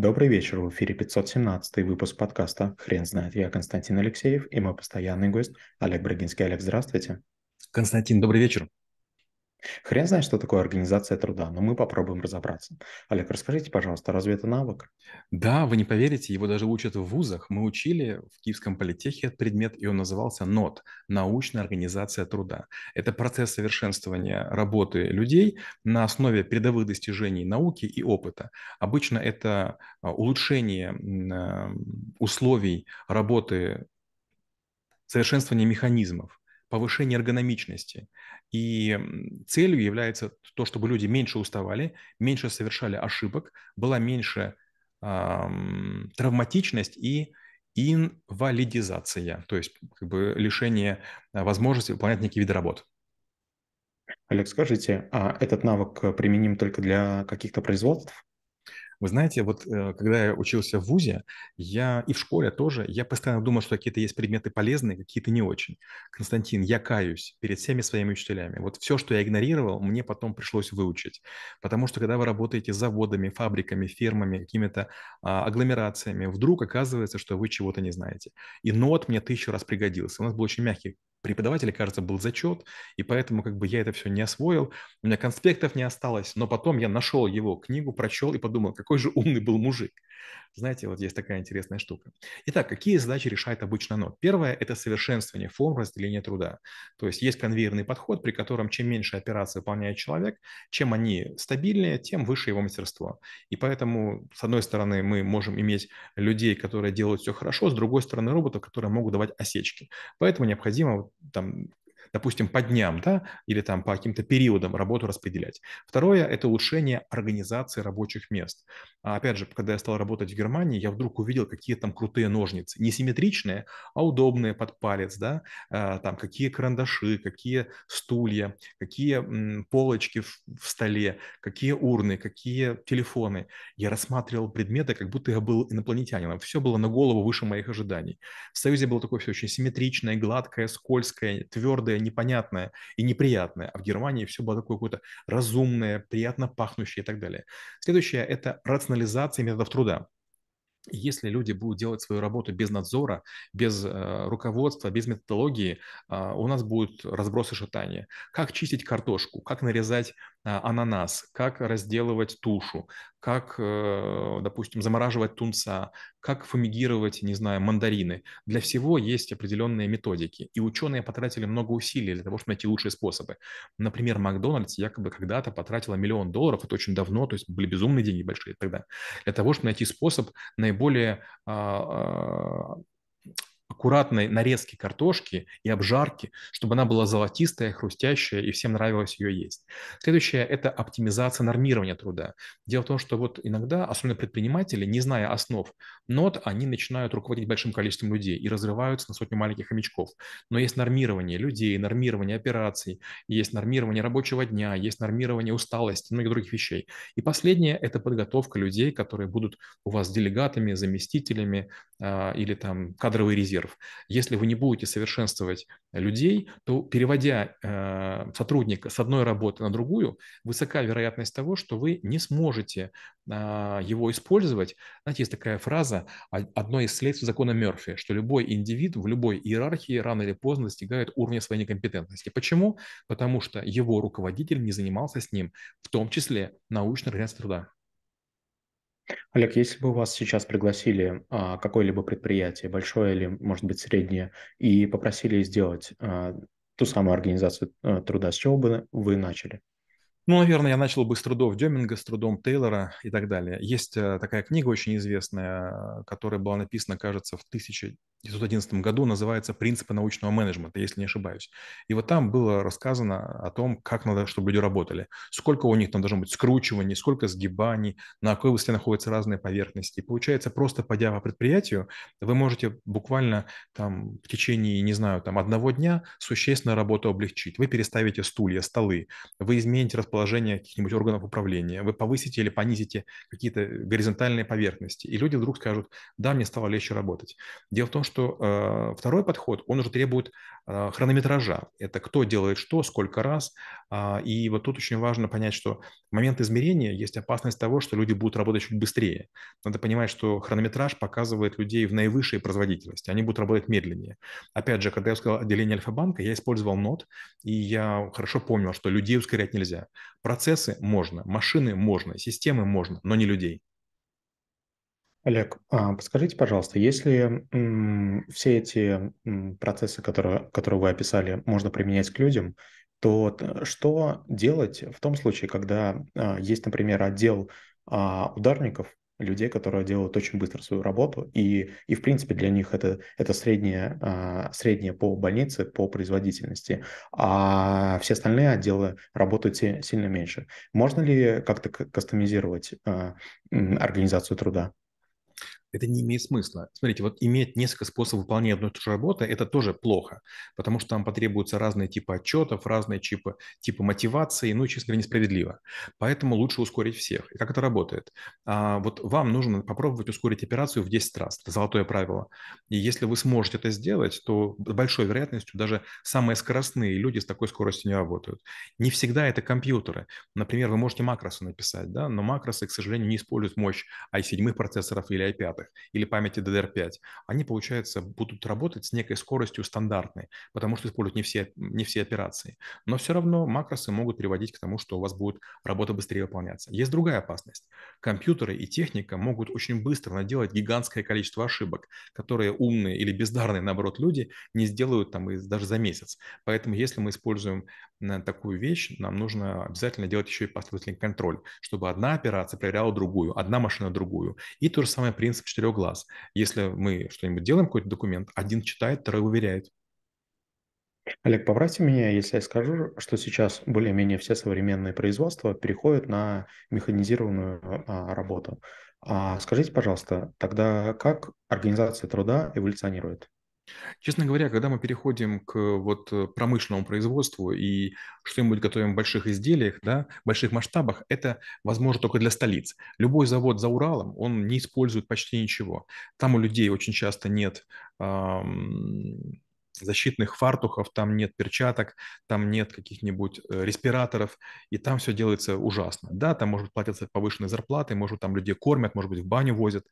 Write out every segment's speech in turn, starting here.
Добрый вечер, в эфире 517 выпуск подкаста «Хрен знает». Я Константин Алексеев и мой постоянный гость Олег Брагинский. Олег, здравствуйте. Константин, добрый вечер. Хрен знает, что такое организация труда, но мы попробуем разобраться. Олег, расскажите, пожалуйста, разве это навык? Да, вы не поверите, его даже учат в вузах. Мы учили в Киевском политехе этот предмет, и он назывался НОТ – научная организация труда. Это процесс совершенствования работы людей на основе передовых достижений науки и опыта. Обычно это а, улучшение а, условий работы, совершенствование механизмов, повышение эргономичности. И целью является то, чтобы люди меньше уставали, меньше совершали ошибок, была меньше эм, травматичность и инвалидизация, то есть как бы лишение а, возможности выполнять некие виды работ. Олег, скажите, а этот навык применим только для каких-то производств? Вы знаете, вот э, когда я учился в ВУЗе, я и в школе тоже, я постоянно думал, что какие-то есть предметы полезные, какие-то не очень. Константин, я каюсь перед всеми своими учителями. Вот все, что я игнорировал, мне потом пришлось выучить. Потому что когда вы работаете с заводами, фабриками, фермами, какими-то а, агломерациями, вдруг оказывается, что вы чего-то не знаете. И нот мне тысячу раз пригодился. У нас был очень мягкий преподавателя, кажется, был зачет, и поэтому как бы я это все не освоил, у меня конспектов не осталось, но потом я нашел его книгу, прочел и подумал, какой же умный был мужик. Знаете, вот есть такая интересная штука. Итак, какие задачи решает обычно нот? Первое – это совершенствование форм разделения труда. То есть есть конвейерный подход, при котором чем меньше операций выполняет человек, чем они стабильнее, тем выше его мастерство. И поэтому, с одной стороны, мы можем иметь людей, которые делают все хорошо, с другой стороны, роботов, которые могут давать осечки. Поэтому необходимо там, допустим, по дням, да, или там по каким-то периодам работу распределять. Второе – это улучшение организации рабочих мест. А опять же, когда я стал работать в Германии, я вдруг увидел, какие там крутые ножницы. Не симметричные, а удобные под палец, да, а, там какие карандаши, какие стулья, какие полочки в, столе, какие урны, какие телефоны. Я рассматривал предметы, как будто я был инопланетянином. Все было на голову выше моих ожиданий. В Союзе было такое все очень симметричное, гладкое, скользкое, твердое, непонятное и неприятное. А в Германии все было такое какое-то разумное, приятно пахнущее и так далее. Следующее – это рационализация методов труда. Если люди будут делать свою работу без надзора, без э, руководства, без методологии, э, у нас будут разбросы шатания. Как чистить картошку, как нарезать э, ананас, как разделывать тушу, как, э, допустим, замораживать тунца, как фумигировать, не знаю, мандарины. Для всего есть определенные методики. И ученые потратили много усилий для того, чтобы найти лучшие способы. Например, Макдональдс якобы когда-то потратила миллион долларов, это очень давно, то есть были безумные деньги большие тогда, для того, чтобы найти способ наиболее а, а, аккуратной нарезки картошки и обжарки, чтобы она была золотистая, хрустящая и всем нравилось ее есть. Следующее – это оптимизация нормирования труда. Дело в том, что вот иногда, особенно предприниматели, не зная основ нот, они начинают руководить большим количеством людей и разрываются на сотню маленьких хомячков. Но есть нормирование людей, нормирование операций, есть нормирование рабочего дня, есть нормирование усталости, многих других вещей. И последнее – это подготовка людей, которые будут у вас делегатами, заместителями э, или там кадровый резерв процессоров. Если вы не будете совершенствовать людей, то переводя э, сотрудника с одной работы на другую, высока вероятность того, что вы не сможете э, его использовать. Знаете, есть такая фраза, одно из следствий закона Мерфи, что любой индивид в любой иерархии рано или поздно достигает уровня своей некомпетентности. Почему? Потому что его руководитель не занимался с ним, в том числе научной организацией труда. Олег, если бы вас сейчас пригласили а, какое-либо предприятие, большое или, может быть, среднее, и попросили сделать а, ту самую организацию а, труда, с чего бы вы начали? Ну, наверное, я начал бы с трудов Деминга, с трудом Тейлора и так далее. Есть э, такая книга очень известная, которая была написана, кажется, в 1911 году, называется «Принципы научного менеджмента», если не ошибаюсь. И вот там было рассказано о том, как надо, чтобы люди работали. Сколько у них там должно быть скручиваний, сколько сгибаний, на какой высоте находятся разные поверхности. И получается, просто пойдя по предприятию, вы можете буквально там в течение, не знаю, там одного дня существенно работу облегчить. Вы переставите стулья, столы, вы измените расположение положение каких-нибудь органов управления, вы повысите или понизите какие-то горизонтальные поверхности, и люди вдруг скажут, да, мне стало легче работать. Дело в том, что э, второй подход, он уже требует э, хронометража. Это кто делает что, сколько раз. Э, и вот тут очень важно понять, что в момент измерения есть опасность того, что люди будут работать чуть быстрее. Надо понимать, что хронометраж показывает людей в наивысшей производительности. Они будут работать медленнее. Опять же, когда я сказал отделение Альфа-банка, я использовал нот, и я хорошо помнил, что людей ускорять нельзя. Процессы можно, машины можно, системы можно, но не людей. Олег, а подскажите, пожалуйста, если все эти процессы, которые, которые вы описали, можно применять к людям, то что делать в том случае, когда а, есть, например, отдел а, ударников, людей, которые делают очень быстро свою работу, и, и в принципе для них это, это среднее, а, среднее по больнице, по производительности, а все остальные отделы работают сильно меньше. Можно ли как-то кастомизировать организацию труда? Это не имеет смысла. Смотрите, вот иметь несколько способов выполнения одной и той же работы – это тоже плохо, потому что там потребуются разные типы отчетов, разные типы, типы мотивации, ну, честно говоря, несправедливо. Поэтому лучше ускорить всех. И как это работает? А, вот вам нужно попробовать ускорить операцию в 10 раз. Это золотое правило. И если вы сможете это сделать, то с большой вероятностью даже самые скоростные люди с такой скоростью не работают. Не всегда это компьютеры. Например, вы можете макросы написать, да, но макросы, к сожалению, не используют мощь i7 процессоров или i5 или памяти DDR5, они, получается, будут работать с некой скоростью стандартной, потому что используют не все, не все операции. Но все равно макросы могут приводить к тому, что у вас будет работа быстрее выполняться. Есть другая опасность. Компьютеры и техника могут очень быстро наделать гигантское количество ошибок, которые умные или бездарные, наоборот, люди не сделают там даже за месяц. Поэтому если мы используем э, такую вещь, нам нужно обязательно делать еще и последовательный контроль, чтобы одна операция проверяла другую, одна машина другую. И то же самое принцип четырех глаз. Если мы что-нибудь делаем, какой-то документ, один читает, второй уверяет. Олег, поправьте меня, если я скажу, что сейчас более-менее все современные производства переходят на механизированную а, работу. А скажите, пожалуйста, тогда как организация труда эволюционирует? Честно говоря, когда мы переходим к вот э, промышленному производству и что-нибудь готовим в больших изделиях, да, в больших масштабах, это возможно только для столиц. Любой завод за Уралом, он не использует почти ничего. Там у людей очень часто нет защитных фартухов, там нет перчаток, там нет каких-нибудь э, респираторов, и там все делается ужасно. Да, там может платиться повышенные зарплаты, может там людей кормят, может быть в баню возят,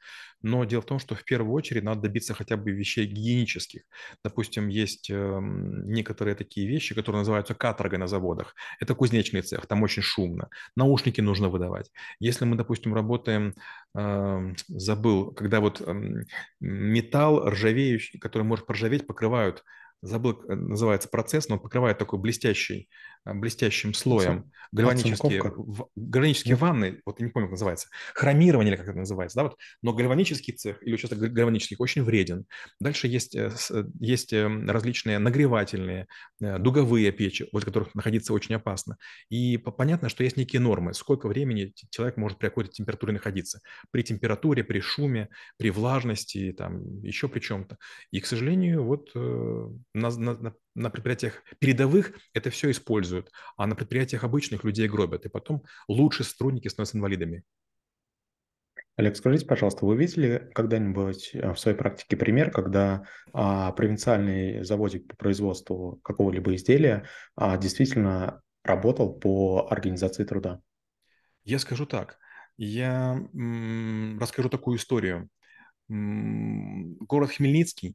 но дело в том, что в первую очередь надо добиться хотя бы вещей гигиенических. Допустим, есть э, некоторые такие вещи, которые называются каторгой на заводах. Это кузнечный цех, там очень шумно. Наушники нужно выдавать. Если мы, допустим, работаем, э, забыл, когда вот э, металл ржавеющий, который может проржаветь, покрывают забыл, называется процесс, но он покрывает такой блестящий, э, блестящим слоем гальванические, в, гальванические Нет. ванны, вот я не помню, как называется, хромирование или как это называется, да, вот, но гальванический цех или участок гальванический очень вреден. Дальше есть, э, э, есть различные нагревательные, дуговые печи, возле которых находиться очень опасно. И понятно, что есть некие нормы, сколько времени человек может при какой-то температуре находиться. При температуре, при шуме, при влажности, там, еще при чем-то. И, к сожалению, вот на, на, на предприятиях передовых это все используют, а на предприятиях обычных людей гробят, и потом лучшие сотрудники становятся инвалидами. Олег, скажите, пожалуйста, вы видели когда-нибудь э, в своей практике пример, когда а, провинциальный заводик по производству какого-либо изделия а, действительно работал по организации труда? Я скажу так. Я м, расскажу такую историю. М, город Хмельницкий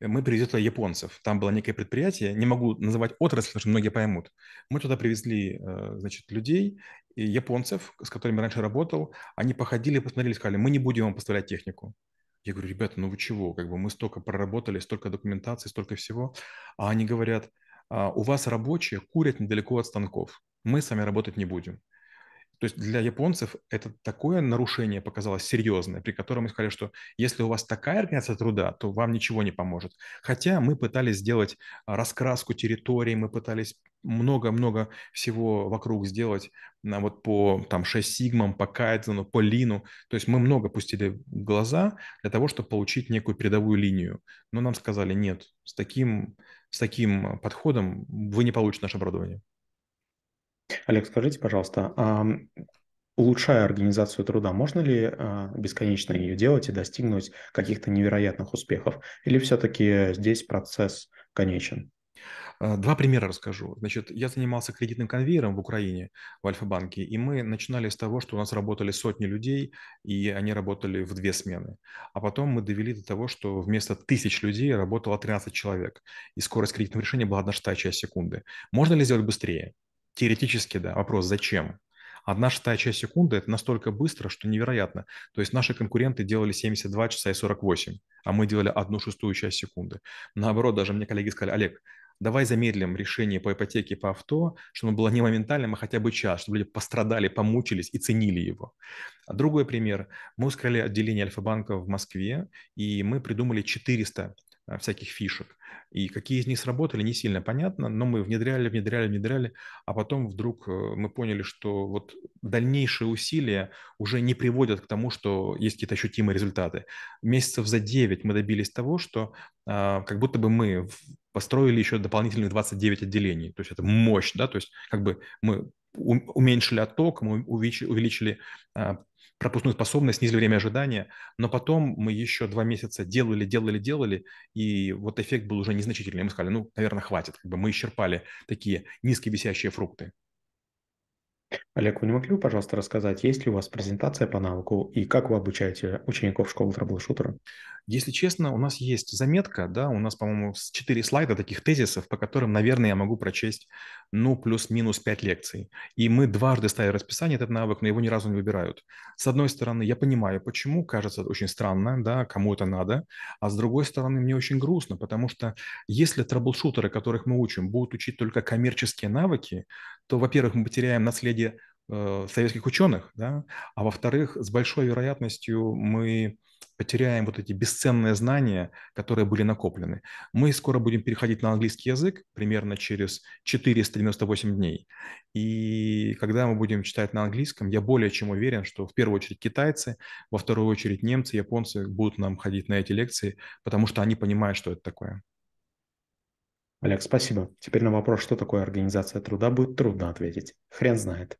мы привезли туда японцев. Там было некое предприятие, не могу называть отрасль, потому что многие поймут. Мы туда привезли, э, значит, людей, японцев, с которыми раньше работал. Они походили, посмотрели, сказали, мы не будем вам поставлять технику. Я говорю, ребята, ну вы чего? Как бы мы столько проработали, столько документации, столько всего. А они говорят, «А, у вас рабочие курят недалеко от станков. Мы с вами работать не будем. То есть для японцев это такое нарушение показалось серьезное, при котором мы сказали, что если у вас такая организация труда, то вам ничего не поможет. Хотя мы пытались сделать а, раскраску территории, мы пытались много-много всего вокруг сделать вот по там 6 сигмам, по кайдзену, по лину. То есть мы много пустили глаза для того, чтобы получить некую передовую линию. Но нам сказали, нет, с таким, с таким подходом вы не получите наше оборудование. Олег, скажите, пожалуйста, а улучшая организацию труда, можно ли а, бесконечно ее делать и достигнуть каких-то невероятных успехов? Или все-таки здесь процесс конечен? А, два примера расскажу. Значит, я занимался кредитным конвейером в Украине, в Альфа-банке, и мы начинали с того, что у нас работали сотни людей, и они работали в две смены. А потом мы довели до того, что вместо тысяч людей работало 13 человек, и скорость кредитного решения была одна шестая часть секунды. Можно ли сделать быстрее? Теоретически, да. Вопрос, зачем? Одна шестая часть секунды – это настолько быстро, что невероятно. То есть наши конкуренты делали 72 часа и 48, а мы делали одну шестую часть секунды. Наоборот, даже мне коллеги сказали, Олег, давай замедлим решение по ипотеке, по авто, чтобы оно было не моментальным, а хотя бы час, чтобы люди пострадали, помучились и ценили его. Другой пример. Мы ускорили отделение Альфа-банка в Москве, и мы придумали 400 а, всяких фишек. И какие из них сработали, не сильно понятно, но мы внедряли, внедряли, внедряли, а потом вдруг э, мы поняли, что вот дальнейшие усилия уже не приводят к тому, что есть какие-то ощутимые результаты. Месяцев за 9 мы добились того, что а, как будто бы мы построили еще дополнительных 29 отделений. То есть это мощь, да, то есть как бы мы уменьшили отток, мы увеличили а, пропускную способность, снизили время ожидания, но потом мы еще два месяца делали, делали, делали, и вот эффект был уже незначительный. Мы сказали, ну, наверное, хватит, как бы мы исчерпали такие низковисящие фрукты. Олег, вы не могли бы, пожалуйста, рассказать, есть ли у вас презентация по навыку и как вы обучаете учеников школы траблшутера? Если честно, у нас есть заметка, да, у нас, по-моему, четыре слайда таких тезисов, по которым, наверное, я могу прочесть, ну, плюс-минус пять лекций. И мы дважды ставили расписание этот навык, но его ни разу не выбирают. С одной стороны, я понимаю, почему, кажется очень странно, да, кому это надо, а с другой стороны, мне очень грустно, потому что если трэблшутеры, которых мы учим, будут учить только коммерческие навыки, то, во-первых, мы потеряем наследие э, советских ученых, да, а во-вторых, с большой вероятностью мы потеряем вот эти бесценные знания, которые были накоплены. Мы скоро будем переходить на английский язык примерно через 498 дней. И когда мы будем читать на английском, я более чем уверен, что в первую очередь китайцы, во вторую очередь немцы, японцы будут нам ходить на эти лекции, потому что они понимают, что это такое. Олег, спасибо. Теперь на вопрос, что такое организация труда, будет трудно ответить. Хрен знает.